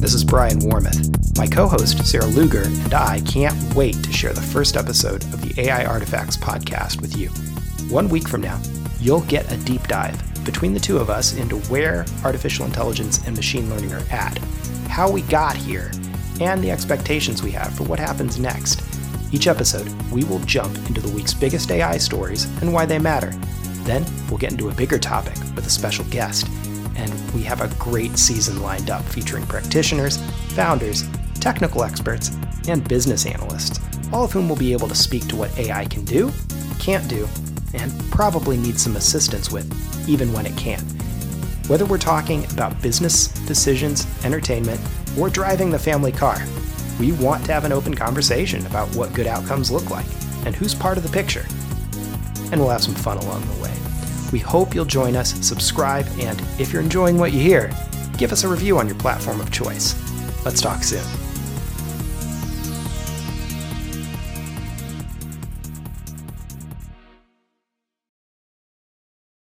This is Brian Warmoth. My co host, Sarah Luger, and I can't wait to share the first episode of the AI Artifacts podcast with you. One week from now, you'll get a deep dive between the two of us into where artificial intelligence and machine learning are at, how we got here, and the expectations we have for what happens next. Each episode, we will jump into the week's biggest AI stories and why they matter. Then, we'll get into a bigger topic with a special guest and we have a great season lined up featuring practitioners, founders, technical experts, and business analysts, all of whom will be able to speak to what AI can do, can't do, and probably need some assistance with, even when it can. Whether we're talking about business, decisions, entertainment, or driving the family car, we want to have an open conversation about what good outcomes look like and who's part of the picture. And we'll have some fun along the way. We hope you'll join us, subscribe, and if you're enjoying what you hear, give us a review on your platform of choice. Let's talk soon.